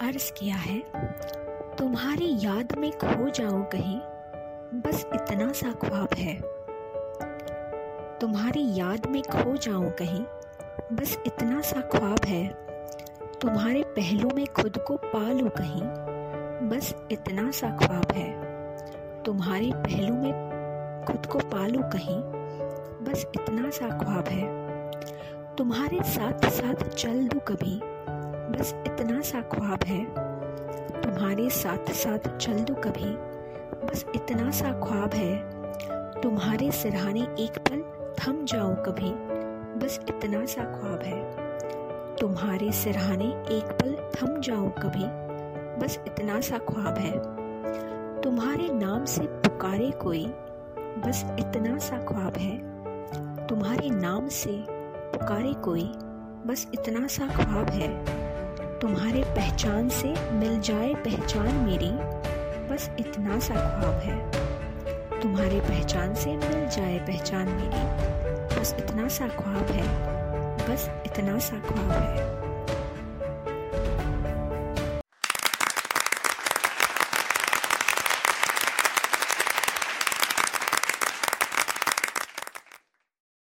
अर्ज़ किया है, तुम्हारी याद में खो जाऊँ कहीं, बस इतना सा ख्वाब है। तुम्हारी याद में खो जाऊँ कहीं, बस इतना सा ख्वाब है। तुम्हारे पहलू में खुद को पालू कहीं, बस इतना सा ख्वाब है। तुम्हारे पहलू में खुद को पालू कहीं, बस इतना सा ख्वाब है। तुम्हारे साथ साथ चल दूँ कभी बस इतना सा ख्वाब है। तुम्हारे साथ साथ चल दूँ कभी। बस इतना सा ख्वाब है। तुम्हारे सिरहाने एक पल थम जाओ कभी। बस इतना सा ख्वाब है। तुम्हारे सिरहाने एक पल थम जाओ कभी। बस इतना सा ख्वाब है। तुम्हारे नाम से पुकारे कोई। बस इतना सा ख्वाब है। तुम्हारे नाम से पुकारे कोई। बस इतना सा ख्वाब है। तुम्हारे पहचान से मिल जाए पहचान मेरी। बस इतना सा ख्वाब है। तुम्हारे पहचान से मिल जाए पहचान मेरी। बस इतना सा ख्वाब है। बस इतना सा ख्वाब है।